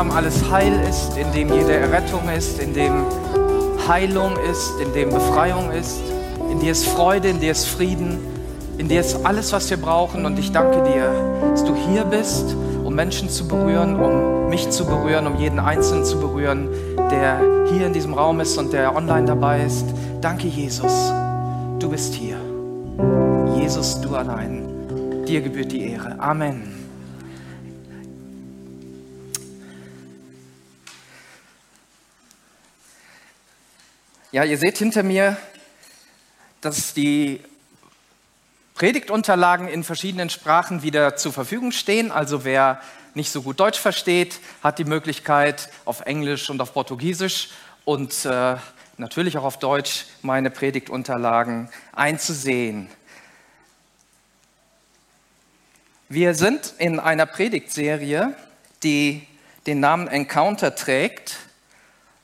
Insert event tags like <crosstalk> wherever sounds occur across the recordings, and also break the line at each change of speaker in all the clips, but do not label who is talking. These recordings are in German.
Namen alles Heil ist, in dem jede Errettung ist, in dem Heilung ist, in dem Befreiung ist, in dir ist Freude, in dir ist Frieden, in dir ist alles, was wir brauchen. Und ich danke dir, dass du hier bist, um Menschen zu berühren, um mich zu berühren, um jeden Einzelnen zu berühren, der hier in diesem Raum ist und der online dabei ist. Danke, Jesus, du bist hier. Jesus, du allein. Dir gebührt die Ehre. Amen. Ja, ihr seht hinter mir, dass die Predigtunterlagen in verschiedenen Sprachen wieder zur Verfügung stehen. Also wer nicht so gut Deutsch versteht, hat die Möglichkeit auf Englisch und auf Portugiesisch und äh, natürlich auch auf Deutsch meine Predigtunterlagen einzusehen. Wir sind in einer Predigtserie, die den Namen Encounter trägt.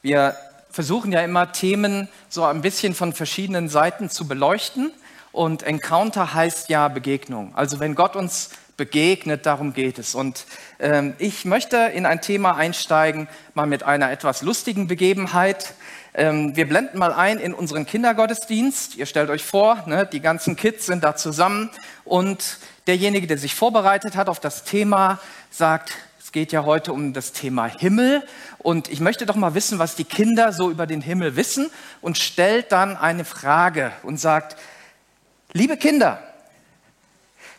Wir versuchen ja immer Themen so ein bisschen von verschiedenen Seiten zu beleuchten. Und Encounter heißt ja Begegnung. Also wenn Gott uns begegnet, darum geht es. Und ähm, ich möchte in ein Thema einsteigen, mal mit einer etwas lustigen Begebenheit. Ähm, wir blenden mal ein in unseren Kindergottesdienst. Ihr stellt euch vor, ne, die ganzen Kids sind da zusammen und derjenige, der sich vorbereitet hat auf das Thema, sagt, geht ja heute um das Thema Himmel. Und ich möchte doch mal wissen, was die Kinder so über den Himmel wissen und stellt dann eine Frage und sagt, liebe Kinder,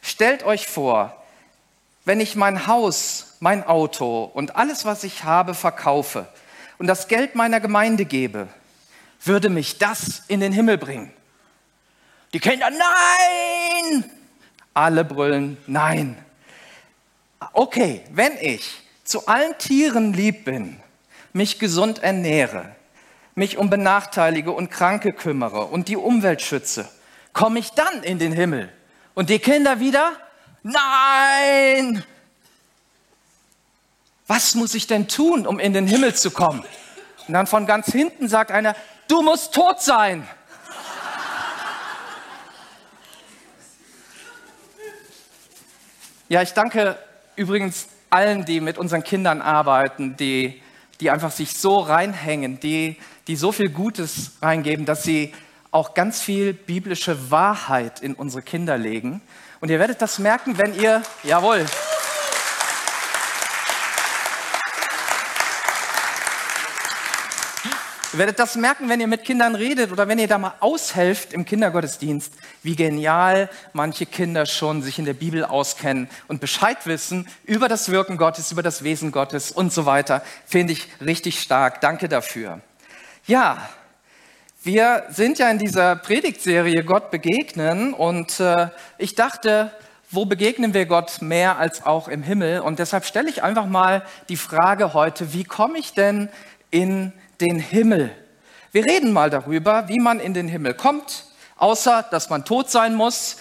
stellt euch vor, wenn ich mein Haus, mein Auto und alles, was ich habe, verkaufe und das Geld meiner Gemeinde gebe, würde mich das in den Himmel bringen? Die Kinder, nein! Alle brüllen, nein. Okay, wenn ich zu allen Tieren lieb bin, mich gesund ernähre, mich um Benachteilige und Kranke kümmere und die Umwelt schütze, komme ich dann in den Himmel? Und die Kinder wieder? Nein! Was muss ich denn tun, um in den Himmel zu kommen? Und dann von ganz hinten sagt einer, du musst tot sein. Ja, ich danke übrigens allen, die mit unseren Kindern arbeiten, die, die einfach sich so reinhängen, die, die so viel Gutes reingeben, dass sie auch ganz viel biblische Wahrheit in unsere Kinder legen. Und ihr werdet das merken, wenn ihr, jawohl, Ihr werdet das merken, wenn ihr mit Kindern redet oder wenn ihr da mal aushelft im Kindergottesdienst, wie genial manche Kinder schon sich in der Bibel auskennen und Bescheid wissen über das Wirken Gottes, über das Wesen Gottes und so weiter. Finde ich richtig stark. Danke dafür. Ja, wir sind ja in dieser Predigtserie Gott begegnen und äh, ich dachte, wo begegnen wir Gott mehr als auch im Himmel? Und deshalb stelle ich einfach mal die Frage heute, wie komme ich denn in den Himmel. Wir reden mal darüber, wie man in den Himmel kommt, außer dass man tot sein muss.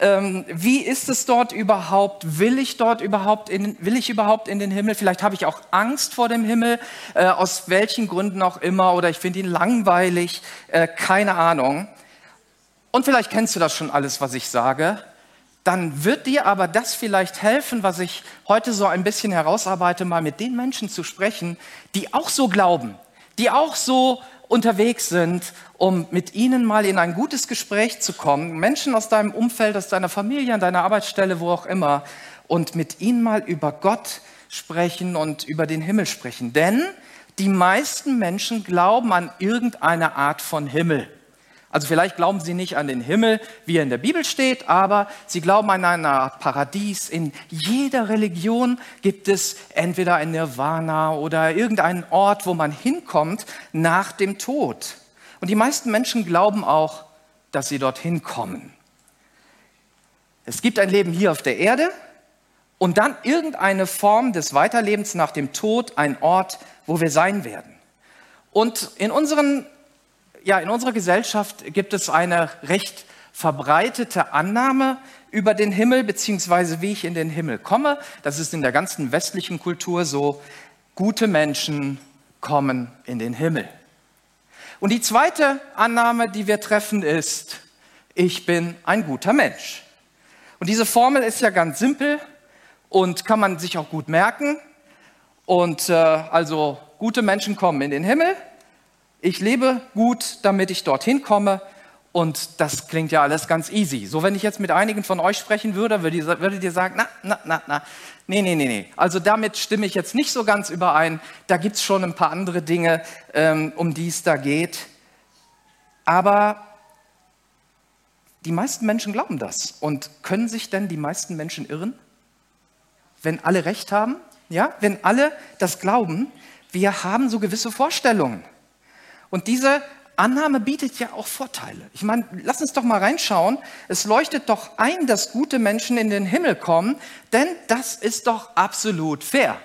Ähm, wie ist es dort überhaupt? Will ich dort überhaupt in, will ich überhaupt in den Himmel? Vielleicht habe ich auch Angst vor dem Himmel, äh, aus welchen Gründen auch immer, oder ich finde ihn langweilig, äh, keine Ahnung. Und vielleicht kennst du das schon alles, was ich sage. Dann wird dir aber das vielleicht helfen, was ich heute so ein bisschen herausarbeite, mal mit den Menschen zu sprechen, die auch so glauben, die auch so unterwegs sind, um mit ihnen mal in ein gutes Gespräch zu kommen. Menschen aus deinem Umfeld, aus deiner Familie, an deiner Arbeitsstelle, wo auch immer. Und mit ihnen mal über Gott sprechen und über den Himmel sprechen. Denn die meisten Menschen glauben an irgendeine Art von Himmel. Also vielleicht glauben sie nicht an den Himmel, wie er in der Bibel steht, aber sie glauben an eine Art Paradies. In jeder Religion gibt es entweder ein Nirvana oder irgendeinen Ort, wo man hinkommt nach dem Tod. Und die meisten Menschen glauben auch, dass sie dorthin kommen. Es gibt ein Leben hier auf der Erde und dann irgendeine Form des Weiterlebens nach dem Tod, ein Ort, wo wir sein werden. Und in unseren ja, in unserer Gesellschaft gibt es eine recht verbreitete Annahme über den Himmel, beziehungsweise wie ich in den Himmel komme. Das ist in der ganzen westlichen Kultur so. Gute Menschen kommen in den Himmel. Und die zweite Annahme, die wir treffen, ist, ich bin ein guter Mensch. Und diese Formel ist ja ganz simpel und kann man sich auch gut merken. Und äh, also gute Menschen kommen in den Himmel. Ich lebe gut, damit ich dorthin komme. Und das klingt ja alles ganz easy. So, wenn ich jetzt mit einigen von euch sprechen würde, würdet ihr, sagen, na, na, na, na, nee, nee, nee, nee. Also damit stimme ich jetzt nicht so ganz überein. Da gibt es schon ein paar andere Dinge, ähm, um die es da geht. Aber die meisten Menschen glauben das. Und können sich denn die meisten Menschen irren? Wenn alle recht haben? Ja, wenn alle das glauben, wir haben so gewisse Vorstellungen. Und diese Annahme bietet ja auch Vorteile. Ich meine, lass uns doch mal reinschauen. Es leuchtet doch ein, dass gute Menschen in den Himmel kommen, denn das ist doch absolut fair.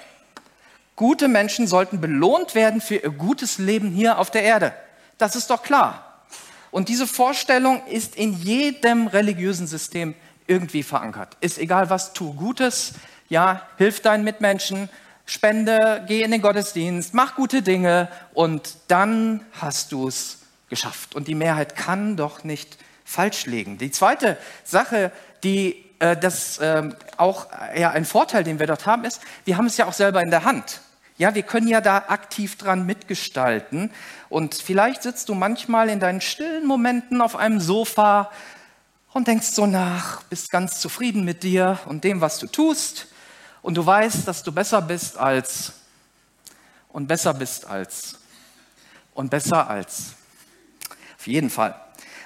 Gute Menschen sollten belohnt werden für ihr gutes Leben hier auf der Erde. Das ist doch klar. Und diese Vorstellung ist in jedem religiösen System irgendwie verankert. Ist egal was, tu Gutes, ja, hilf deinen Mitmenschen, spende, geh in den Gottesdienst, mach gute Dinge und dann hast du es geschafft. Und die Mehrheit kann doch nicht falsch liegen. Die zweite Sache, die äh, das äh, auch ja, ein Vorteil, den wir dort haben, ist, wir haben es ja auch selber in der Hand. Ja, wir können ja da aktiv dran mitgestalten. Und vielleicht sitzt du manchmal in deinen stillen Momenten auf einem Sofa und denkst so nach, bist ganz zufrieden mit dir und dem, was du tust. Und du weißt, dass du besser bist als und besser bist als und besser als. Auf jeden Fall.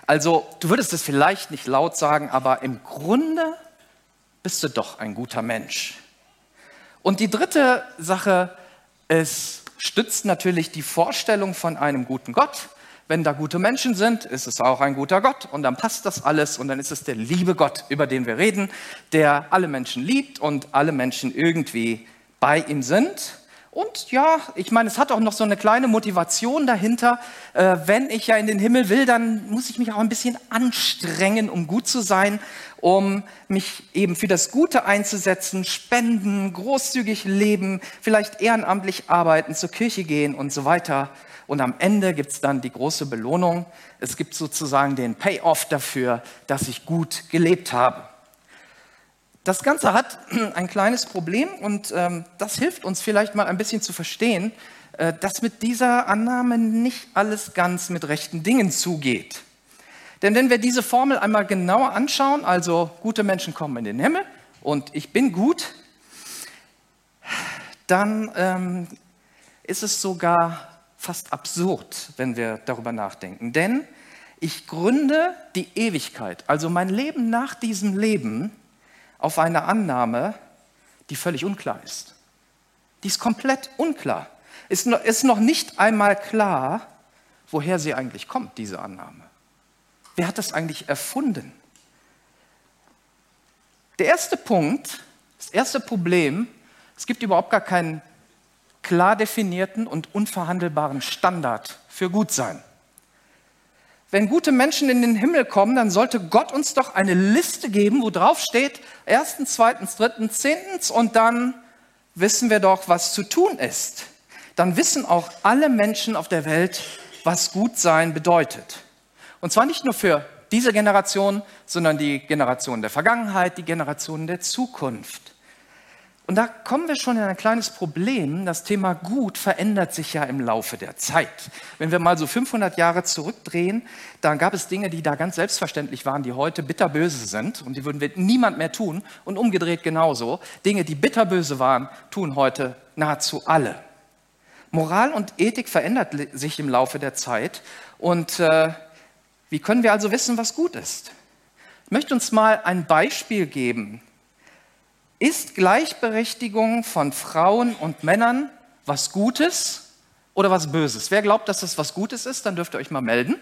Also, du würdest es vielleicht nicht laut sagen, aber im Grunde bist du doch ein guter Mensch. Und die dritte Sache, es stützt natürlich die Vorstellung von einem guten Gott. Wenn da gute Menschen sind, ist es auch ein guter Gott und dann passt das alles und dann ist es der liebe Gott, über den wir reden, der alle Menschen liebt und alle Menschen irgendwie bei ihm sind. Und ja, ich meine, es hat auch noch so eine kleine Motivation dahinter. Äh, wenn ich ja in den Himmel will, dann muss ich mich auch ein bisschen anstrengen, um gut zu sein, um mich eben für das Gute einzusetzen, spenden, großzügig leben, vielleicht ehrenamtlich arbeiten, zur Kirche gehen und so weiter. Und am Ende gibt es dann die große Belohnung. Es gibt sozusagen den Payoff dafür, dass ich gut gelebt habe. Das Ganze hat <clears throat> ein kleines Problem und ähm, das hilft uns vielleicht mal ein bisschen zu verstehen, äh, dass mit dieser Annahme nicht alles ganz mit rechten Dingen zugeht. Denn wenn wir diese Formel einmal genauer anschauen, also gute Menschen kommen in den Himmel und ich bin gut, dann ähm, ist es sogar fast absurd, wenn wir darüber nachdenken. Denn ich gründe die Ewigkeit, also mein Leben nach diesem Leben, auf eine Annahme, die völlig unklar ist. Die ist komplett unklar. Noch, ist noch nicht einmal klar, woher sie eigentlich kommt, diese Annahme. Wer hat das eigentlich erfunden? Der erste Punkt, das erste Problem, es gibt überhaupt gar keinen klar definierten und unverhandelbaren Standard für Gutsein. Wenn gute Menschen in den Himmel kommen, dann sollte Gott uns doch eine Liste geben, wo drauf steht, erstens, zweitens, drittens, zehntens und dann wissen wir doch, was zu tun ist. Dann wissen auch alle Menschen auf der Welt, was gut sein bedeutet. Und zwar nicht nur für diese Generation, sondern die Generation der Vergangenheit, die Generation der Zukunft. Und da kommen wir schon in ein kleines Problem. Das Thema Gut verändert sich ja im Laufe der Zeit. Wenn wir mal so 500 Jahre zurückdrehen, dann gab es Dinge, die da ganz selbstverständlich waren, die heute bitterböse sind und die würden wir niemand mehr tun. Und umgedreht genauso. Dinge, die bitterböse waren, tun heute nahezu alle. Moral und Ethik verändert sich im Laufe der Zeit. Und äh, wie können wir also wissen, was gut ist? Ich möchte uns mal ein Beispiel geben ist Gleichberechtigung von Frauen und Männern was Gutes oder was Böses? Wer glaubt, dass das was Gutes ist, dann dürft ihr euch mal melden.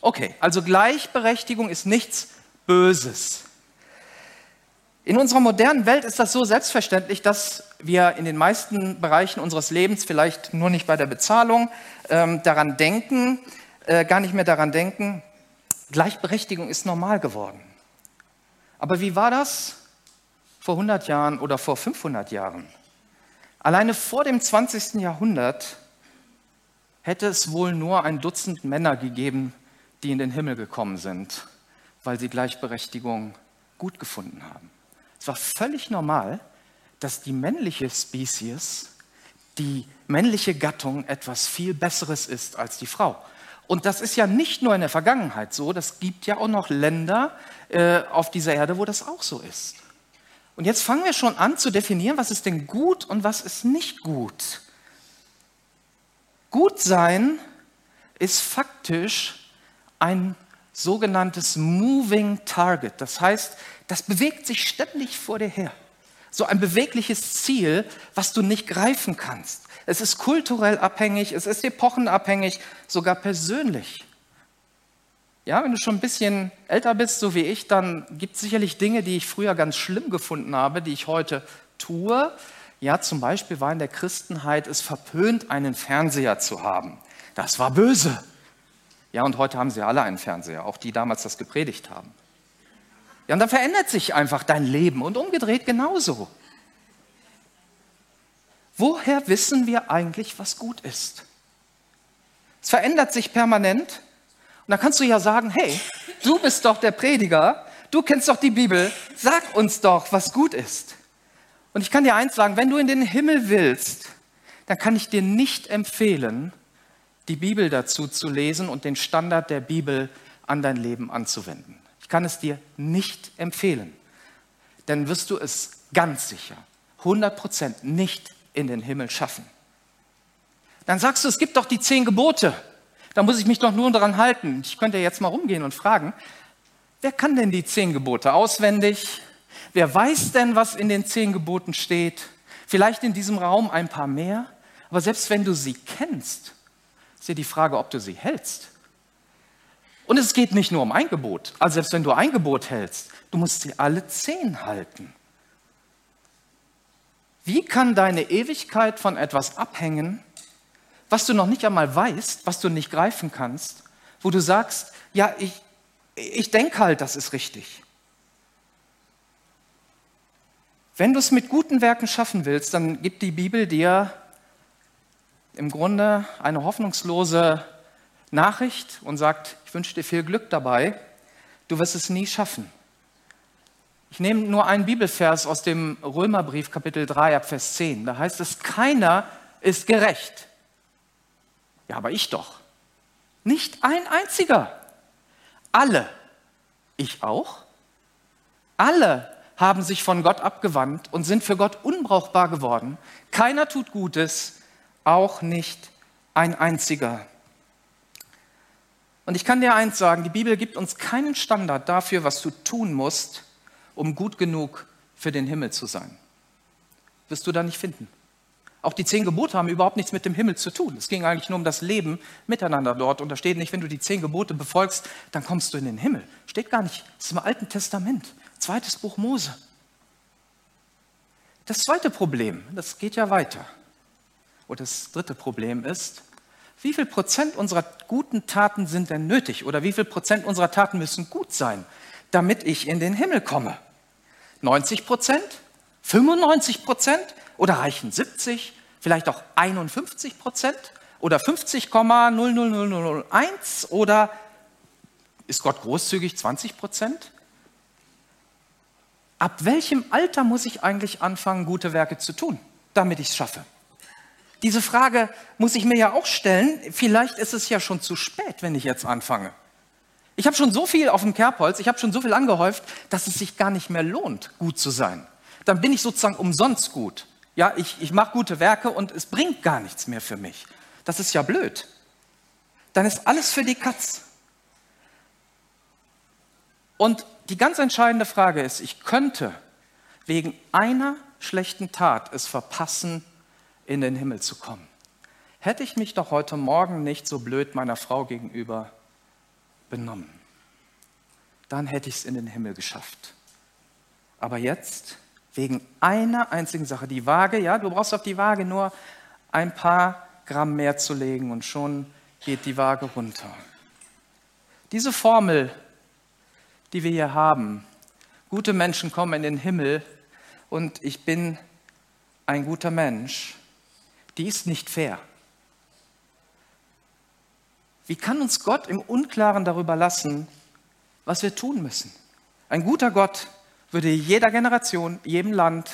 Okay, also Gleichberechtigung ist nichts Böses. In unserer modernen Welt ist das so selbstverständlich, dass wir in den meisten Bereichen unseres Lebens, vielleicht nur nicht bei der Bezahlung, ähm, daran denken, äh, gar nicht mehr daran denken, Gleichberechtigung ist normal geworden. Aber wie war das vor 100 Jahren oder vor 500 Jahren. Alleine vor dem 20. Jahrhundert hätte es wohl nur ein Dutzend Männer gegeben, die in den Himmel gekommen sind, weil sie Gleichberechtigung gut gefunden haben. Es war völlig normal, dass die männliche Spezies die männliche Gattung etwas viel Besseres ist als die Frau. Und das ist ja nicht nur in der Vergangenheit so, das gibt ja auch noch Länder äh, auf dieser Erde, wo das auch so ist. Und jetzt fangen wir schon an zu definieren, was ist denn gut und was ist nicht gut. Gut sein ist faktisch ein sogenanntes Moving Target. Das heißt, das bewegt sich ständig vor dir her. So ein bewegliches Ziel, was du nicht greifen kannst. Es ist kulturell abhängig, es ist epochenabhängig, sogar persönlich. Ja, wenn du schon ein bisschen älter bist, so wie ich, dann gibt es sicherlich Dinge, die ich früher ganz schlimm gefunden habe, die ich heute tue. Ja, zum Beispiel war in der Christenheit es verpönt, einen Fernseher zu haben. Das war böse. Ja, und heute haben sie alle einen Fernseher, auch die damals das gepredigt haben. Ja, und dann verändert sich einfach dein Leben und umgedreht genauso. Woher wissen wir eigentlich, was gut ist? Es verändert sich permanent. Und da kannst du ja sagen, hey, du bist doch der Prediger, du kennst doch die Bibel, sag uns doch, was gut ist. Und ich kann dir eins sagen, wenn du in den Himmel willst, dann kann ich dir nicht empfehlen, die Bibel dazu zu lesen und den Standard der Bibel an dein Leben anzuwenden. Ich kann es dir nicht empfehlen. Dann wirst du es ganz sicher, 100 Prozent nicht in den Himmel schaffen. Dann sagst du, es gibt doch die zehn Gebote. Da muss ich mich doch nur daran halten. Ich könnte jetzt mal rumgehen und fragen, wer kann denn die zehn Gebote auswendig? Wer weiß denn, was in den zehn Geboten steht? Vielleicht in diesem Raum ein paar mehr. Aber selbst wenn du sie kennst, ist ja die Frage, ob du sie hältst. Und es geht nicht nur um ein Gebot. Also selbst wenn du ein Gebot hältst, du musst sie alle zehn halten. Wie kann deine Ewigkeit von etwas abhängen, was du noch nicht einmal weißt, was du nicht greifen kannst, wo du sagst, ja, ich, ich denke halt, das ist richtig. Wenn du es mit guten Werken schaffen willst, dann gibt die Bibel dir im Grunde eine hoffnungslose Nachricht und sagt, ich wünsche dir viel Glück dabei, du wirst es nie schaffen. Ich nehme nur einen Bibelvers aus dem Römerbrief Kapitel 3 ab Vers 10. Da heißt es, keiner ist gerecht. Ja, aber ich doch. Nicht ein einziger. Alle, ich auch, alle haben sich von Gott abgewandt und sind für Gott unbrauchbar geworden. Keiner tut Gutes, auch nicht ein einziger. Und ich kann dir eins sagen, die Bibel gibt uns keinen Standard dafür, was du tun musst, um gut genug für den Himmel zu sein. Wirst du da nicht finden. Auch die zehn Gebote haben überhaupt nichts mit dem Himmel zu tun. Es ging eigentlich nur um das Leben miteinander dort. Und da steht nicht, wenn du die zehn Gebote befolgst, dann kommst du in den Himmel. Steht gar nicht. Das ist im Alten Testament. Zweites Buch Mose. Das zweite Problem, das geht ja weiter. Und das dritte Problem ist, wie viel Prozent unserer guten Taten sind denn nötig? Oder wie viel Prozent unserer Taten müssen gut sein, damit ich in den Himmel komme? 90 Prozent? 95 Prozent? Oder reichen 70? Vielleicht auch 51 Prozent? Oder 50,00001? Oder ist Gott großzügig 20 Prozent? Ab welchem Alter muss ich eigentlich anfangen, gute Werke zu tun, damit ich es schaffe? Diese Frage muss ich mir ja auch stellen. Vielleicht ist es ja schon zu spät, wenn ich jetzt anfange. Ich habe schon so viel auf dem Kerbholz, ich habe schon so viel angehäuft, dass es sich gar nicht mehr lohnt, gut zu sein. Dann bin ich sozusagen umsonst gut. Ja, ich, ich mache gute Werke und es bringt gar nichts mehr für mich. Das ist ja blöd. Dann ist alles für die Katz. Und die ganz entscheidende Frage ist, ich könnte wegen einer schlechten Tat es verpassen, in den Himmel zu kommen. Hätte ich mich doch heute Morgen nicht so blöd meiner Frau gegenüber benommen, dann hätte ich es in den Himmel geschafft. Aber jetzt, wegen einer einzigen Sache, die Waage, ja, du brauchst auf die Waage nur ein paar Gramm mehr zu legen und schon geht die Waage runter. Diese Formel, die wir hier haben, gute Menschen kommen in den Himmel und ich bin ein guter Mensch, die ist nicht fair. Wie kann uns Gott im Unklaren darüber lassen, was wir tun müssen? Ein guter Gott würde jeder Generation, jedem Land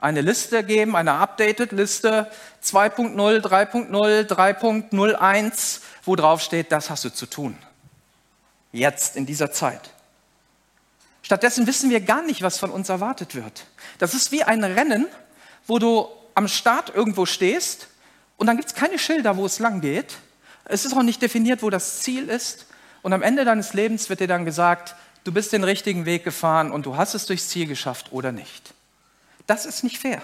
eine Liste geben, eine updated Liste 2.0, 3.0, 3.01, wo drauf steht, das hast du zu tun. Jetzt, in dieser Zeit. Stattdessen wissen wir gar nicht, was von uns erwartet wird. Das ist wie ein Rennen, wo du am Start irgendwo stehst und dann gibt es keine Schilder, wo es lang geht. Es ist auch nicht definiert, wo das Ziel ist. Und am Ende deines Lebens wird dir dann gesagt, du bist den richtigen Weg gefahren und du hast es durchs Ziel geschafft oder nicht. Das ist nicht fair.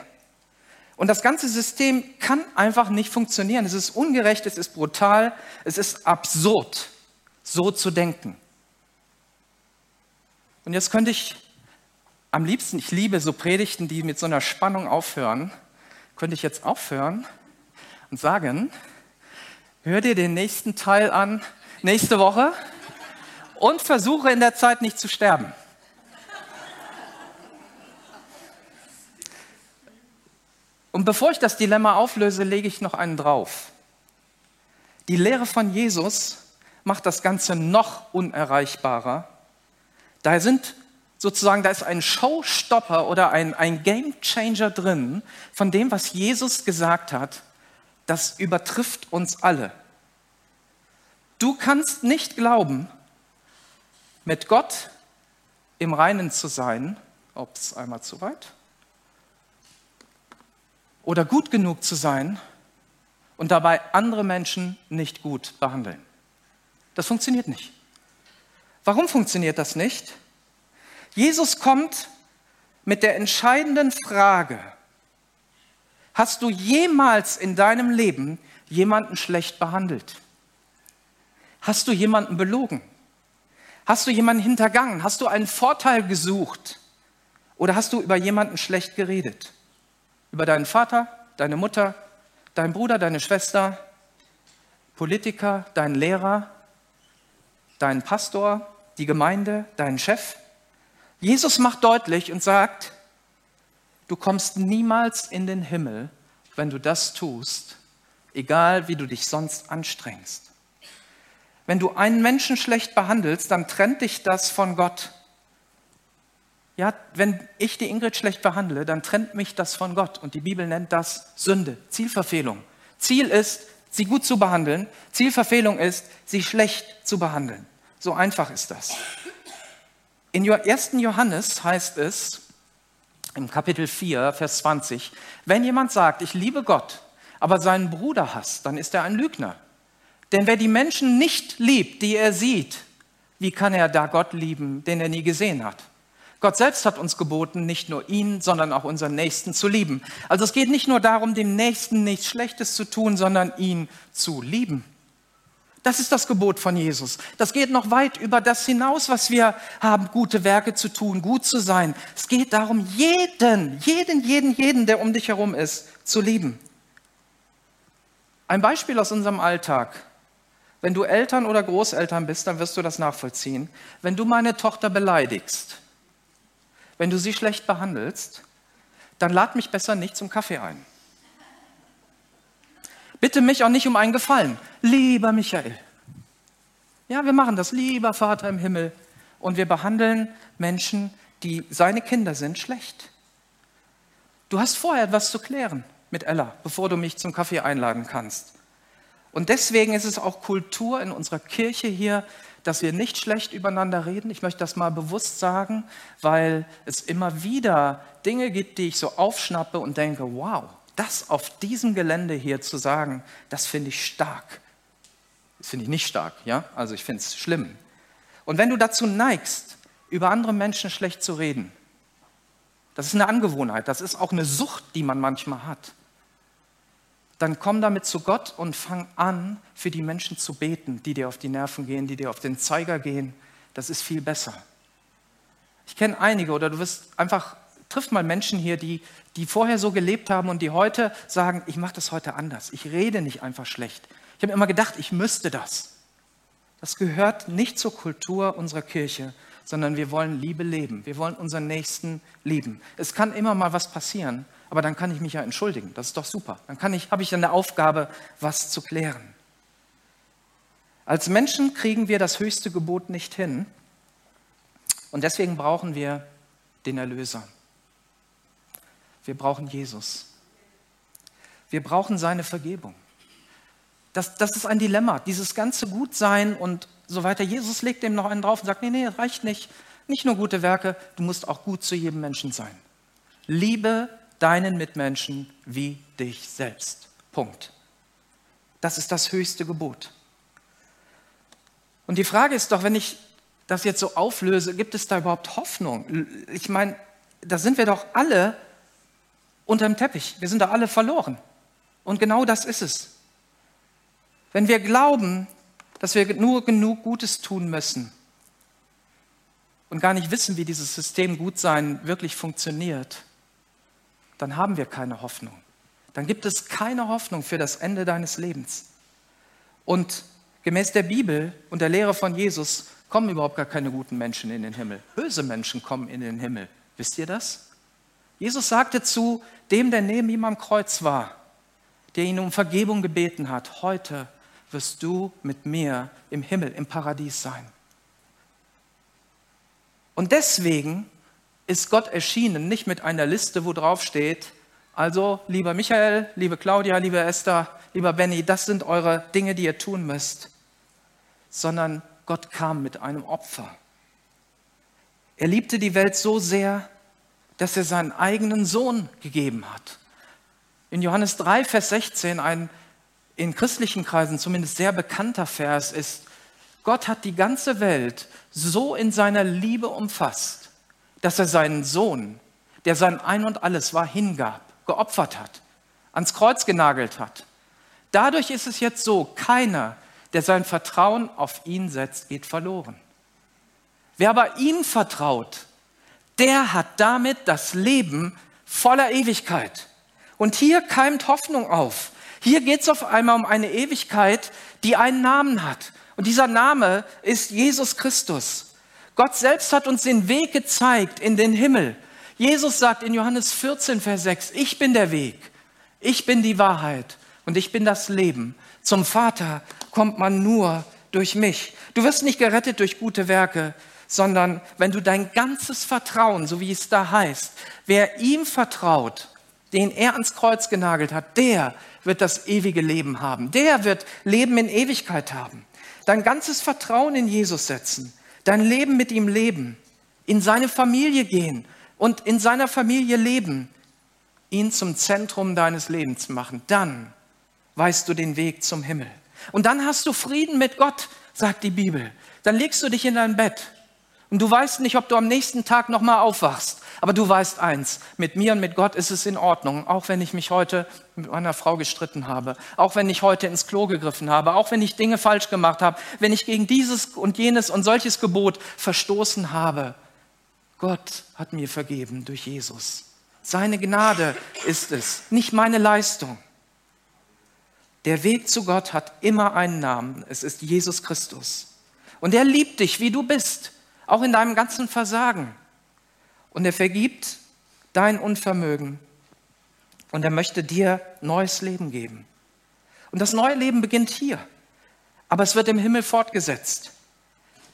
Und das ganze System kann einfach nicht funktionieren. Es ist ungerecht, es ist brutal, es ist absurd, so zu denken. Und jetzt könnte ich am liebsten, ich liebe so Predigten, die mit so einer Spannung aufhören, könnte ich jetzt aufhören und sagen, hör dir den nächsten Teil an nächste Woche und versuche in der Zeit nicht zu sterben. Und bevor ich das Dilemma auflöse, lege ich noch einen drauf. Die Lehre von Jesus macht das Ganze noch unerreichbarer. Da sind sozusagen, da ist ein Showstopper oder ein, ein Game Changer drin von dem, was Jesus gesagt hat. Das übertrifft uns alle. Du kannst nicht glauben, mit Gott im Reinen zu sein, ob es einmal zu weit, oder gut genug zu sein und dabei andere Menschen nicht gut behandeln. Das funktioniert nicht. Warum funktioniert das nicht? Jesus kommt mit der entscheidenden Frage, hast du jemals in deinem Leben jemanden schlecht behandelt? Hast du jemanden belogen? Hast du jemanden hintergangen? Hast du einen Vorteil gesucht? Oder hast du über jemanden schlecht geredet? Über deinen Vater, deine Mutter, deinen Bruder, deine Schwester, Politiker, deinen Lehrer, deinen Pastor, die Gemeinde, deinen Chef. Jesus macht deutlich und sagt, du kommst niemals in den Himmel, wenn du das tust, egal wie du dich sonst anstrengst. Wenn du einen Menschen schlecht behandelst, dann trennt dich das von Gott. Ja, wenn ich die Ingrid schlecht behandle, dann trennt mich das von Gott. Und die Bibel nennt das Sünde, Zielverfehlung. Ziel ist, sie gut zu behandeln. Zielverfehlung ist, sie schlecht zu behandeln. So einfach ist das. In 1. Johannes heißt es, im Kapitel 4, Vers 20, wenn jemand sagt, ich liebe Gott, aber seinen Bruder hasst, dann ist er ein Lügner. Denn wer die Menschen nicht liebt, die er sieht, wie kann er da Gott lieben, den er nie gesehen hat? Gott selbst hat uns geboten, nicht nur ihn, sondern auch unseren Nächsten zu lieben. Also es geht nicht nur darum, dem Nächsten nichts Schlechtes zu tun, sondern ihn zu lieben. Das ist das Gebot von Jesus. Das geht noch weit über das hinaus, was wir haben, gute Werke zu tun, gut zu sein. Es geht darum, jeden, jeden, jeden, jeden, der um dich herum ist, zu lieben. Ein Beispiel aus unserem Alltag. Wenn du Eltern oder Großeltern bist, dann wirst du das nachvollziehen. Wenn du meine Tochter beleidigst, wenn du sie schlecht behandelst, dann lad mich besser nicht zum Kaffee ein. Bitte mich auch nicht um einen Gefallen. Lieber Michael. Ja, wir machen das. Lieber Vater im Himmel. Und wir behandeln Menschen, die seine Kinder sind, schlecht. Du hast vorher etwas zu klären mit Ella, bevor du mich zum Kaffee einladen kannst. Und deswegen ist es auch Kultur in unserer Kirche hier, dass wir nicht schlecht übereinander reden. Ich möchte das mal bewusst sagen, weil es immer wieder Dinge gibt, die ich so aufschnappe und denke, wow, das auf diesem Gelände hier zu sagen, das finde ich stark. Das finde ich nicht stark, ja? Also ich finde es schlimm. Und wenn du dazu neigst, über andere Menschen schlecht zu reden, das ist eine Angewohnheit, das ist auch eine Sucht, die man manchmal hat dann komm damit zu Gott und fang an, für die Menschen zu beten, die dir auf die Nerven gehen, die dir auf den Zeiger gehen. Das ist viel besser. Ich kenne einige oder du wirst einfach, triff mal Menschen hier, die, die vorher so gelebt haben und die heute sagen, ich mache das heute anders. Ich rede nicht einfach schlecht. Ich habe immer gedacht, ich müsste das. Das gehört nicht zur Kultur unserer Kirche, sondern wir wollen Liebe leben. Wir wollen unseren Nächsten lieben. Es kann immer mal was passieren, aber dann kann ich mich ja entschuldigen. Das ist doch super. Dann kann ich, habe ich eine Aufgabe, was zu klären. Als Menschen kriegen wir das höchste Gebot nicht hin und deswegen brauchen wir den Erlöser. Wir brauchen Jesus. Wir brauchen seine Vergebung. Das, das ist ein Dilemma, dieses ganze Gutsein und so weiter. Jesus legt dem noch einen drauf und sagt, nee, nee, reicht nicht. Nicht nur gute Werke, du musst auch gut zu jedem Menschen sein. Liebe deinen Mitmenschen wie dich selbst. Punkt. Das ist das höchste Gebot. Und die Frage ist doch, wenn ich das jetzt so auflöse, gibt es da überhaupt Hoffnung? Ich meine, da sind wir doch alle unter dem Teppich. Wir sind da alle verloren. Und genau das ist es. Wenn wir glauben, dass wir nur genug Gutes tun müssen und gar nicht wissen, wie dieses System Gutsein wirklich funktioniert, dann haben wir keine Hoffnung. Dann gibt es keine Hoffnung für das Ende deines Lebens. Und gemäß der Bibel und der Lehre von Jesus kommen überhaupt gar keine guten Menschen in den Himmel. Böse Menschen kommen in den Himmel. Wisst ihr das? Jesus sagte zu dem, der neben ihm am Kreuz war, der ihn um Vergebung gebeten hat, heute wirst du mit mir im Himmel, im Paradies sein. Und deswegen ist Gott erschienen, nicht mit einer Liste, wo drauf steht, also lieber Michael, liebe Claudia, liebe Esther, lieber Benny, das sind eure Dinge, die ihr tun müsst, sondern Gott kam mit einem Opfer. Er liebte die Welt so sehr, dass er seinen eigenen Sohn gegeben hat. In Johannes 3, Vers 16, ein in christlichen Kreisen zumindest sehr bekannter Vers ist, Gott hat die ganze Welt so in seiner Liebe umfasst, dass er seinen Sohn, der sein Ein und alles war, hingab, geopfert hat, ans Kreuz genagelt hat. Dadurch ist es jetzt so, keiner, der sein Vertrauen auf ihn setzt, geht verloren. Wer aber ihm vertraut, der hat damit das Leben voller Ewigkeit. Und hier keimt Hoffnung auf. Hier geht es auf einmal um eine Ewigkeit, die einen Namen hat. Und dieser Name ist Jesus Christus. Gott selbst hat uns den Weg gezeigt in den Himmel. Jesus sagt in Johannes 14, Vers 6, ich bin der Weg, ich bin die Wahrheit und ich bin das Leben. Zum Vater kommt man nur durch mich. Du wirst nicht gerettet durch gute Werke, sondern wenn du dein ganzes Vertrauen, so wie es da heißt, wer ihm vertraut, den er ans Kreuz genagelt hat, der wird das ewige Leben haben. Der wird Leben in Ewigkeit haben. Dein ganzes Vertrauen in Jesus setzen, dein Leben mit ihm leben, in seine Familie gehen und in seiner Familie leben, ihn zum Zentrum deines Lebens machen. Dann weißt du den Weg zum Himmel. Und dann hast du Frieden mit Gott, sagt die Bibel. Dann legst du dich in dein Bett und du weißt nicht, ob du am nächsten Tag nochmal aufwachst. Aber du weißt eins, mit mir und mit Gott ist es in Ordnung, auch wenn ich mich heute mit meiner Frau gestritten habe, auch wenn ich heute ins Klo gegriffen habe, auch wenn ich Dinge falsch gemacht habe, wenn ich gegen dieses und jenes und solches Gebot verstoßen habe. Gott hat mir vergeben durch Jesus. Seine Gnade ist es, nicht meine Leistung. Der Weg zu Gott hat immer einen Namen. Es ist Jesus Christus. Und er liebt dich, wie du bist auch in deinem ganzen Versagen. Und er vergibt dein Unvermögen. Und er möchte dir neues Leben geben. Und das neue Leben beginnt hier. Aber es wird im Himmel fortgesetzt.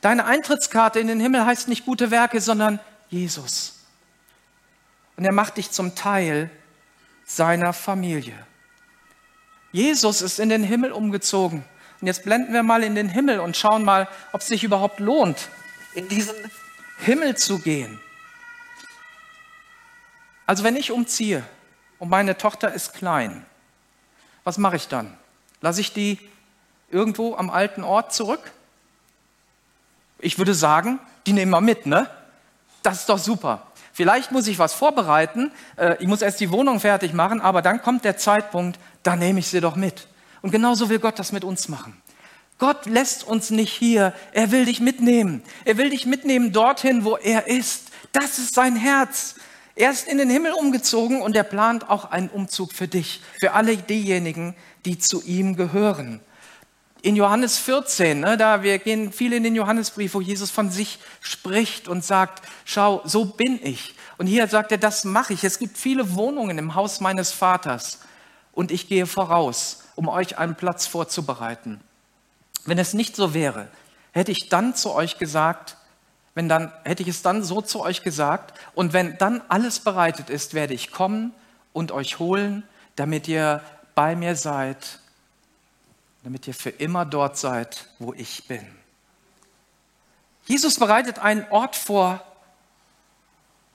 Deine Eintrittskarte in den Himmel heißt nicht gute Werke, sondern Jesus. Und er macht dich zum Teil seiner Familie. Jesus ist in den Himmel umgezogen. Und jetzt blenden wir mal in den Himmel und schauen mal, ob es sich überhaupt lohnt, in diesen Himmel zu gehen. Also wenn ich umziehe und meine Tochter ist klein, was mache ich dann? Lasse ich die irgendwo am alten Ort zurück? Ich würde sagen, die nehmen wir mit, ne? Das ist doch super. Vielleicht muss ich was vorbereiten, äh, ich muss erst die Wohnung fertig machen, aber dann kommt der Zeitpunkt, da nehme ich sie doch mit. Und genauso will Gott das mit uns machen. Gott lässt uns nicht hier. Er will dich mitnehmen. Er will dich mitnehmen dorthin, wo er ist. Das ist sein Herz. Er ist in den Himmel umgezogen und er plant auch einen Umzug für dich, für alle diejenigen, die zu ihm gehören. In Johannes 14, ne, da wir gehen viel in den Johannesbrief, wo Jesus von sich spricht und sagt, schau, so bin ich. Und hier sagt er, das mache ich. Es gibt viele Wohnungen im Haus meines Vaters und ich gehe voraus, um euch einen Platz vorzubereiten. Wenn es nicht so wäre, hätte ich dann zu euch gesagt, wenn dann, hätte ich es dann so zu euch gesagt, und wenn dann alles bereitet ist, werde ich kommen und euch holen, damit ihr bei mir seid, damit ihr für immer dort seid, wo ich bin. Jesus bereitet einen Ort vor,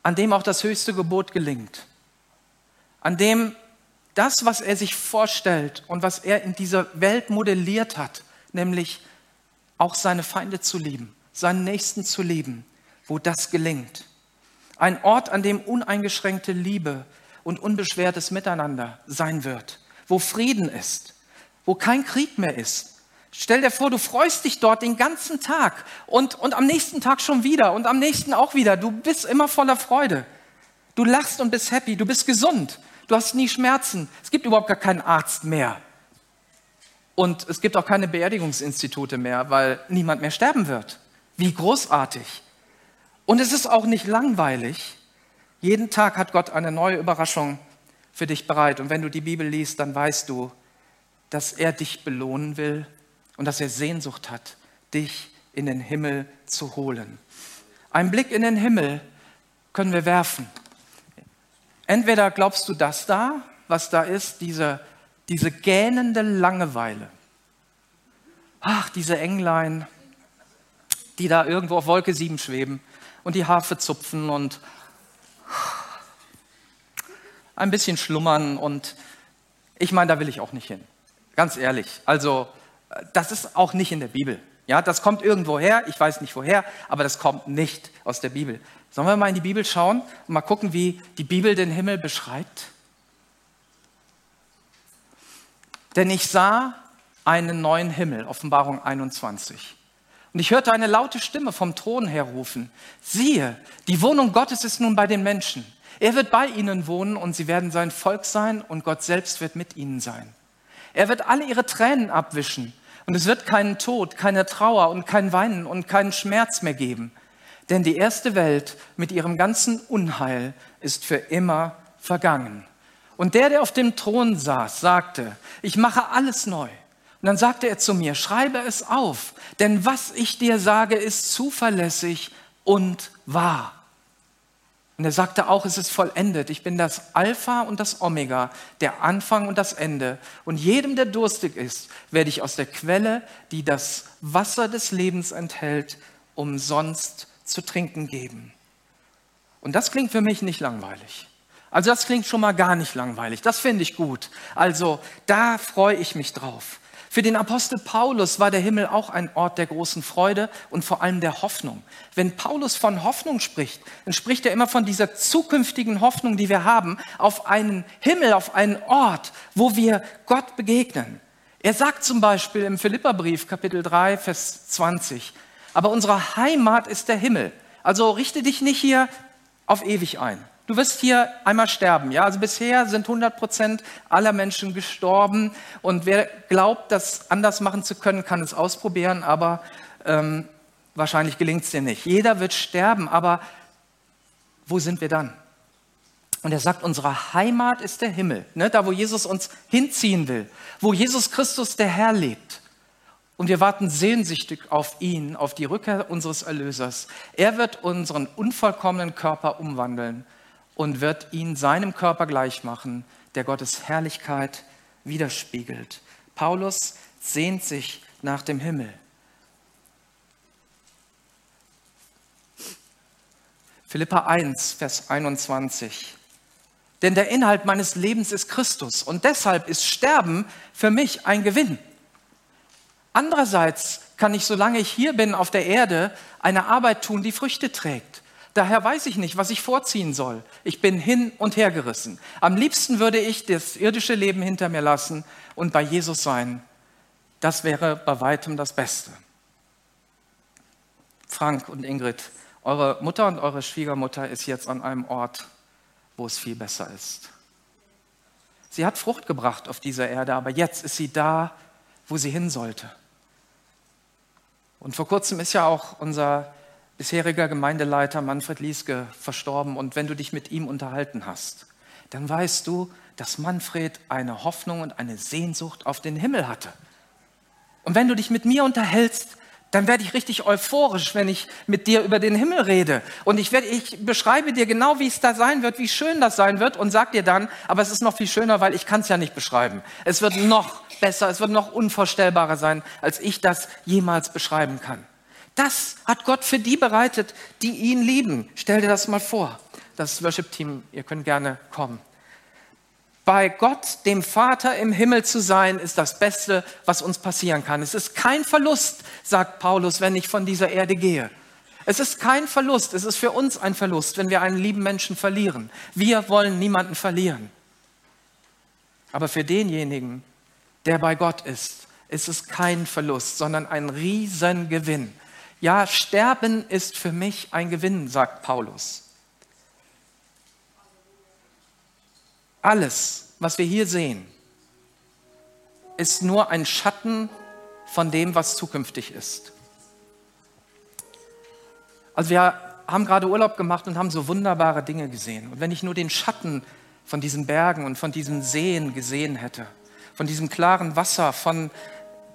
an dem auch das höchste Gebot gelingt, an dem das, was er sich vorstellt und was er in dieser Welt modelliert hat, nämlich auch seine Feinde zu lieben, seinen Nächsten zu lieben, wo das gelingt. Ein Ort, an dem uneingeschränkte Liebe und unbeschwertes Miteinander sein wird, wo Frieden ist, wo kein Krieg mehr ist. Stell dir vor, du freust dich dort den ganzen Tag und, und am nächsten Tag schon wieder und am nächsten auch wieder. Du bist immer voller Freude. Du lachst und bist happy, du bist gesund, du hast nie Schmerzen. Es gibt überhaupt gar keinen Arzt mehr. Und es gibt auch keine Beerdigungsinstitute mehr, weil niemand mehr sterben wird. Wie großartig. Und es ist auch nicht langweilig. Jeden Tag hat Gott eine neue Überraschung für dich bereit. Und wenn du die Bibel liest, dann weißt du, dass er dich belohnen will und dass er Sehnsucht hat, dich in den Himmel zu holen. Ein Blick in den Himmel können wir werfen. Entweder glaubst du das da, was da ist, diese, diese gähnende Langeweile. Ach, diese Englein, die da irgendwo auf Wolke 7 schweben und die Harfe zupfen und ein bisschen schlummern und ich meine, da will ich auch nicht hin. Ganz ehrlich. Also, das ist auch nicht in der Bibel. Ja, das kommt irgendwo her, ich weiß nicht woher, aber das kommt nicht aus der Bibel. Sollen wir mal in die Bibel schauen und mal gucken, wie die Bibel den Himmel beschreibt? Denn ich sah einen neuen Himmel, Offenbarung 21. Und ich hörte eine laute Stimme vom Thron her rufen, siehe, die Wohnung Gottes ist nun bei den Menschen. Er wird bei ihnen wohnen und sie werden sein Volk sein und Gott selbst wird mit ihnen sein. Er wird alle ihre Tränen abwischen und es wird keinen Tod, keine Trauer und kein Weinen und keinen Schmerz mehr geben. Denn die erste Welt mit ihrem ganzen Unheil ist für immer vergangen. Und der, der auf dem Thron saß, sagte, ich mache alles neu. Und dann sagte er zu mir, schreibe es auf, denn was ich dir sage, ist zuverlässig und wahr. Und er sagte auch, es ist vollendet. Ich bin das Alpha und das Omega, der Anfang und das Ende. Und jedem, der durstig ist, werde ich aus der Quelle, die das Wasser des Lebens enthält, umsonst zu trinken geben. Und das klingt für mich nicht langweilig. Also das klingt schon mal gar nicht langweilig. Das finde ich gut. Also da freue ich mich drauf. Für den Apostel Paulus war der Himmel auch ein Ort der großen Freude und vor allem der Hoffnung. Wenn Paulus von Hoffnung spricht, dann spricht er immer von dieser zukünftigen Hoffnung, die wir haben, auf einen Himmel, auf einen Ort, wo wir Gott begegnen. Er sagt zum Beispiel im Philipperbrief, Kapitel 3, Vers 20, aber unsere Heimat ist der Himmel. Also richte dich nicht hier auf ewig ein. Du wirst hier einmal sterben. Ja? Also bisher sind 100 Prozent aller Menschen gestorben. Und wer glaubt, das anders machen zu können, kann es ausprobieren, aber ähm, wahrscheinlich gelingt es dir nicht. Jeder wird sterben, aber wo sind wir dann? Und er sagt, unsere Heimat ist der Himmel, ne? da wo Jesus uns hinziehen will, wo Jesus Christus der Herr lebt. Und wir warten sehnsüchtig auf ihn, auf die Rückkehr unseres Erlösers. Er wird unseren unvollkommenen Körper umwandeln und wird ihn seinem Körper gleich machen, der Gottes Herrlichkeit widerspiegelt. Paulus sehnt sich nach dem Himmel. Philippa 1, Vers 21. Denn der Inhalt meines Lebens ist Christus und deshalb ist Sterben für mich ein Gewinn. Andererseits kann ich, solange ich hier bin auf der Erde, eine Arbeit tun, die Früchte trägt. Daher weiß ich nicht, was ich vorziehen soll. Ich bin hin und her gerissen. Am liebsten würde ich das irdische Leben hinter mir lassen und bei Jesus sein. Das wäre bei weitem das Beste. Frank und Ingrid, eure Mutter und eure Schwiegermutter ist jetzt an einem Ort, wo es viel besser ist. Sie hat Frucht gebracht auf dieser Erde, aber jetzt ist sie da, wo sie hin sollte. Und vor kurzem ist ja auch unser bisheriger Gemeindeleiter Manfred Lieske verstorben und wenn du dich mit ihm unterhalten hast, dann weißt du, dass Manfred eine Hoffnung und eine Sehnsucht auf den Himmel hatte. Und wenn du dich mit mir unterhältst, dann werde ich richtig euphorisch, wenn ich mit dir über den Himmel rede. Und ich, werde, ich beschreibe dir genau, wie es da sein wird, wie schön das sein wird und sag dir dann, aber es ist noch viel schöner, weil ich kann es ja nicht beschreiben. Es wird noch besser, es wird noch unvorstellbarer sein, als ich das jemals beschreiben kann. Das hat Gott für die bereitet, die ihn lieben. Stell dir das mal vor. Das Worship-Team, ihr könnt gerne kommen. Bei Gott, dem Vater im Himmel zu sein, ist das Beste, was uns passieren kann. Es ist kein Verlust, sagt Paulus, wenn ich von dieser Erde gehe. Es ist kein Verlust, es ist für uns ein Verlust, wenn wir einen lieben Menschen verlieren. Wir wollen niemanden verlieren. Aber für denjenigen, der bei Gott ist, ist es kein Verlust, sondern ein Riesengewinn. Ja, Sterben ist für mich ein Gewinn, sagt Paulus. Alles, was wir hier sehen, ist nur ein Schatten von dem, was zukünftig ist. Also wir haben gerade Urlaub gemacht und haben so wunderbare Dinge gesehen. Und wenn ich nur den Schatten von diesen Bergen und von diesen Seen gesehen hätte, von diesem klaren Wasser, von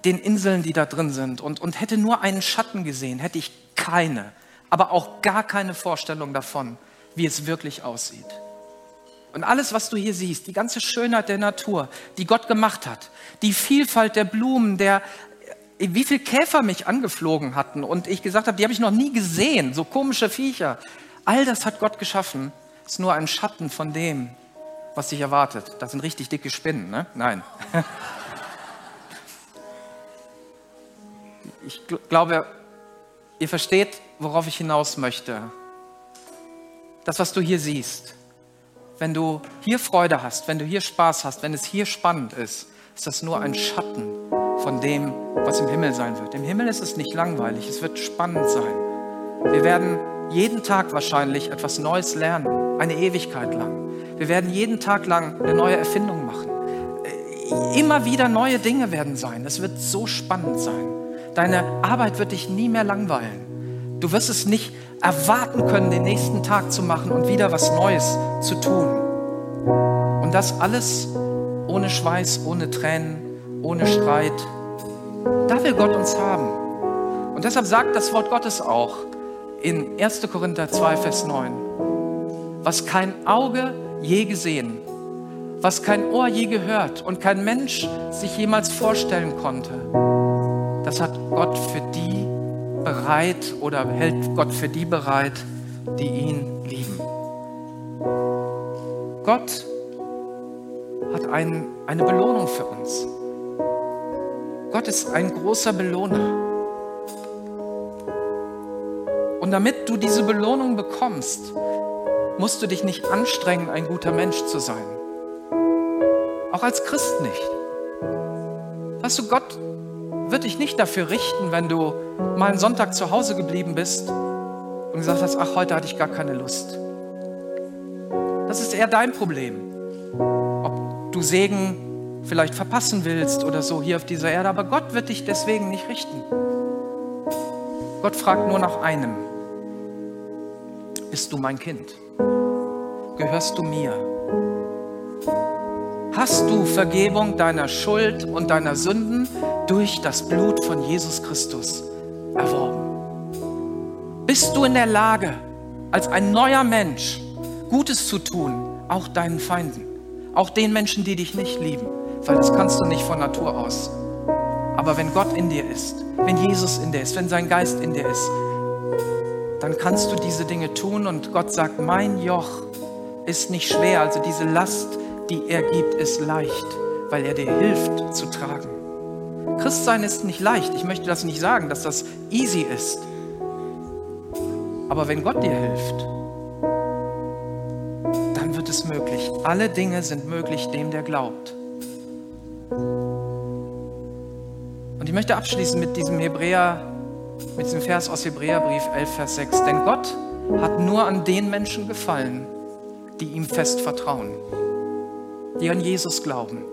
den Inseln, die da drin sind, und, und hätte nur einen Schatten gesehen, hätte ich keine, aber auch gar keine Vorstellung davon, wie es wirklich aussieht. Und alles, was du hier siehst, die ganze Schönheit der Natur, die Gott gemacht hat, die Vielfalt der Blumen, der, wie viele Käfer mich angeflogen hatten und ich gesagt habe, die habe ich noch nie gesehen, so komische Viecher. All das hat Gott geschaffen, ist nur ein Schatten von dem, was sich erwartet. Das sind richtig dicke Spinnen, ne? Nein. <laughs> Ich glaube, ihr versteht, worauf ich hinaus möchte. Das, was du hier siehst, wenn du hier Freude hast, wenn du hier Spaß hast, wenn es hier spannend ist, ist das nur ein Schatten von dem, was im Himmel sein wird. Im Himmel ist es nicht langweilig, es wird spannend sein. Wir werden jeden Tag wahrscheinlich etwas Neues lernen, eine Ewigkeit lang. Wir werden jeden Tag lang eine neue Erfindung machen. Immer wieder neue Dinge werden sein. Es wird so spannend sein. Deine Arbeit wird dich nie mehr langweilen. Du wirst es nicht erwarten können, den nächsten Tag zu machen und wieder was Neues zu tun. Und das alles ohne Schweiß, ohne Tränen, ohne Streit. Da will Gott uns haben. Und deshalb sagt das Wort Gottes auch in 1. Korinther 2, Vers 9, was kein Auge je gesehen, was kein Ohr je gehört und kein Mensch sich jemals vorstellen konnte, das hat Gott für die bereit oder hält Gott für die bereit, die ihn lieben. Gott hat ein, eine Belohnung für uns. Gott ist ein großer Belohner. Und damit du diese Belohnung bekommst, musst du dich nicht anstrengen, ein guter Mensch zu sein. Auch als Christ nicht. Weißt du, Gott wird dich nicht dafür richten, wenn du mal einen Sonntag zu Hause geblieben bist und gesagt hast, ach, heute hatte ich gar keine Lust. Das ist eher dein Problem. Ob du Segen vielleicht verpassen willst oder so hier auf dieser Erde, aber Gott wird dich deswegen nicht richten. Gott fragt nur nach einem. Bist du mein Kind? Gehörst du mir? Hast du Vergebung deiner Schuld und deiner Sünden durch das Blut von Jesus Christus erworben? Bist du in der Lage, als ein neuer Mensch Gutes zu tun, auch deinen Feinden, auch den Menschen, die dich nicht lieben? Weil das kannst du nicht von Natur aus. Aber wenn Gott in dir ist, wenn Jesus in dir ist, wenn sein Geist in dir ist, dann kannst du diese Dinge tun und Gott sagt, mein Joch ist nicht schwer, also diese Last, die er gibt, ist leicht, weil er dir hilft zu tragen. Christsein ist nicht leicht. Ich möchte das nicht sagen, dass das easy ist. Aber wenn Gott dir hilft, dann wird es möglich. Alle Dinge sind möglich dem, der glaubt. Und ich möchte abschließen mit diesem Hebräer, mit diesem Vers aus Hebräerbrief 11, Vers 6. Denn Gott hat nur an den Menschen gefallen, die ihm fest vertrauen die an Jesus glauben.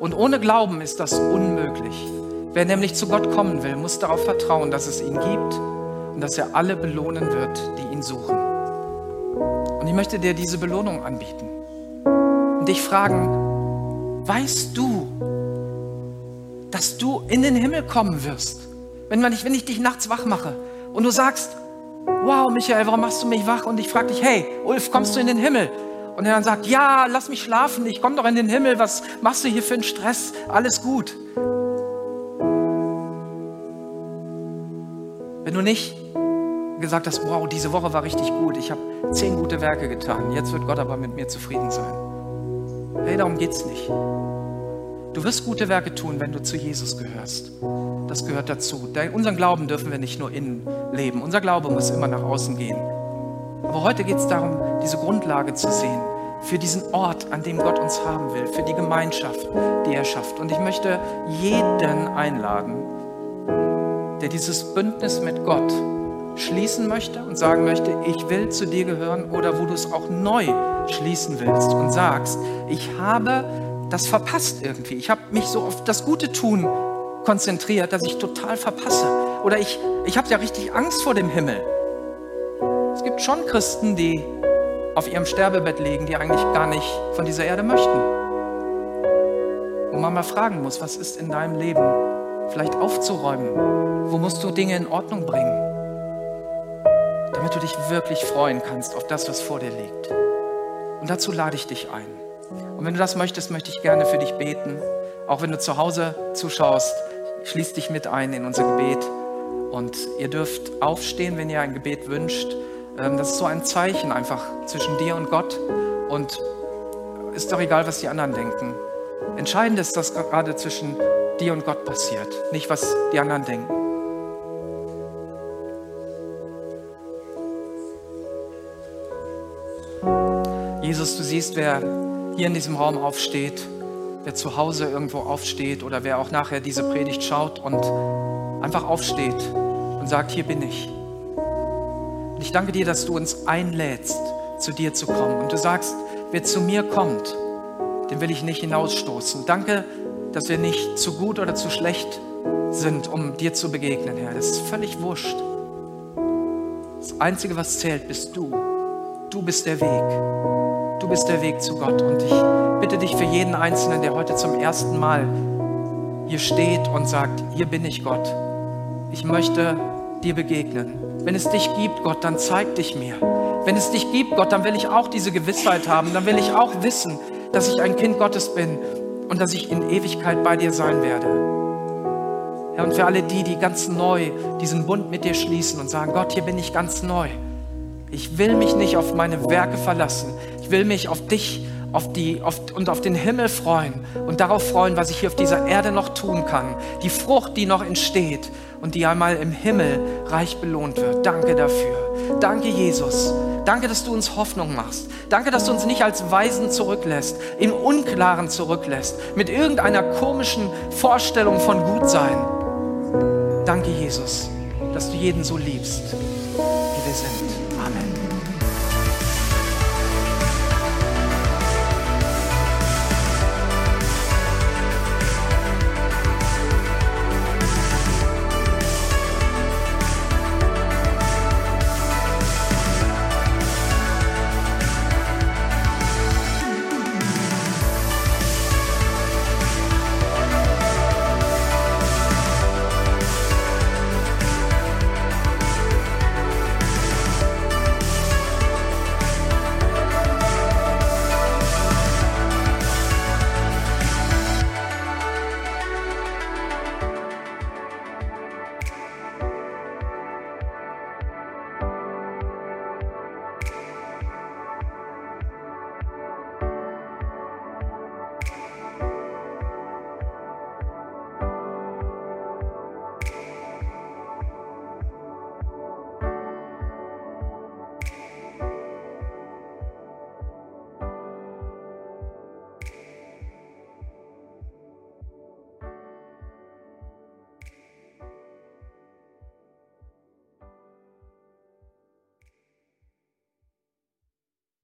Und ohne Glauben ist das unmöglich. Wer nämlich zu Gott kommen will, muss darauf vertrauen, dass es ihn gibt und dass er alle belohnen wird, die ihn suchen. Und ich möchte dir diese Belohnung anbieten und dich fragen, weißt du, dass du in den Himmel kommen wirst, Wenn, man, wenn ich dich nachts wach mache und du sagst, wow, Michael, warum machst du mich wach? Und ich frage dich, hey, Ulf, kommst du in den Himmel? Und er dann sagt, ja, lass mich schlafen, ich komme doch in den Himmel, was machst du hier für einen Stress? Alles gut. Wenn du nicht gesagt hast, wow, diese Woche war richtig gut, ich habe zehn gute Werke getan, jetzt wird Gott aber mit mir zufrieden sein. Hey, darum geht es nicht. Du wirst gute Werke tun, wenn du zu Jesus gehörst. Das gehört dazu. Unseren Glauben dürfen wir nicht nur innen leben. Unser Glaube muss immer nach außen gehen. Aber heute geht es darum, diese Grundlage zu sehen für diesen Ort, an dem Gott uns haben will, für die Gemeinschaft, die er schafft. Und ich möchte jeden einladen, der dieses Bündnis mit Gott schließen möchte und sagen möchte, ich will zu dir gehören oder wo du es auch neu schließen willst und sagst, ich habe das verpasst irgendwie. Ich habe mich so auf das Gute tun konzentriert, dass ich total verpasse. Oder ich, ich habe ja richtig Angst vor dem Himmel. Gibt schon Christen, die auf ihrem Sterbebett liegen, die eigentlich gar nicht von dieser Erde möchten. Wo man mal fragen muss, was ist in deinem Leben vielleicht aufzuräumen? Wo musst du Dinge in Ordnung bringen? Damit du dich wirklich freuen kannst auf das, was vor dir liegt. Und dazu lade ich dich ein. Und wenn du das möchtest, möchte ich gerne für dich beten. Auch wenn du zu Hause zuschaust, schließ dich mit ein in unser Gebet. Und ihr dürft aufstehen, wenn ihr ein Gebet wünscht. Ähm, das ist so ein Zeichen einfach zwischen dir und Gott. Und ist doch egal, was die anderen denken. Entscheidend ist, dass gerade zwischen dir und Gott passiert, nicht was die anderen denken. Jesus, du siehst, wer hier in diesem Raum aufsteht, wer zu Hause irgendwo aufsteht oder wer auch nachher diese Predigt schaut und einfach aufsteht und sagt, hier bin ich. Und ich danke dir, dass du uns einlädst, zu dir zu kommen. Und du sagst, wer zu mir kommt, den will ich nicht hinausstoßen. Danke, dass wir nicht zu gut oder zu schlecht sind, um dir zu begegnen, Herr. Das ist völlig wurscht. Das Einzige, was zählt, bist du. Du bist der Weg. Du bist der Weg zu Gott. Und ich bitte dich für jeden Einzelnen, der heute zum ersten Mal hier steht und sagt, hier bin ich Gott. Ich möchte dir begegnen. Wenn es dich gibt, Gott, dann zeig dich mir. Wenn es dich gibt, Gott, dann will ich auch diese Gewissheit haben. Dann will ich auch wissen, dass ich ein Kind Gottes bin und dass ich in Ewigkeit bei dir sein werde. Herr, und für alle die, die ganz neu diesen Bund mit dir schließen und sagen, Gott, hier bin ich ganz neu. Ich will mich nicht auf meine Werke verlassen. Ich will mich auf dich auf die, auf, und auf den Himmel freuen und darauf freuen, was ich hier auf dieser Erde noch tun kann. Die Frucht, die noch entsteht und die einmal im Himmel reich belohnt wird. Danke dafür. Danke, Jesus. Danke, dass du uns Hoffnung machst. Danke, dass du uns nicht als Weisen zurücklässt, im Unklaren zurücklässt, mit irgendeiner komischen Vorstellung von Gutsein. Danke, Jesus, dass du jeden so liebst, wie wir sind.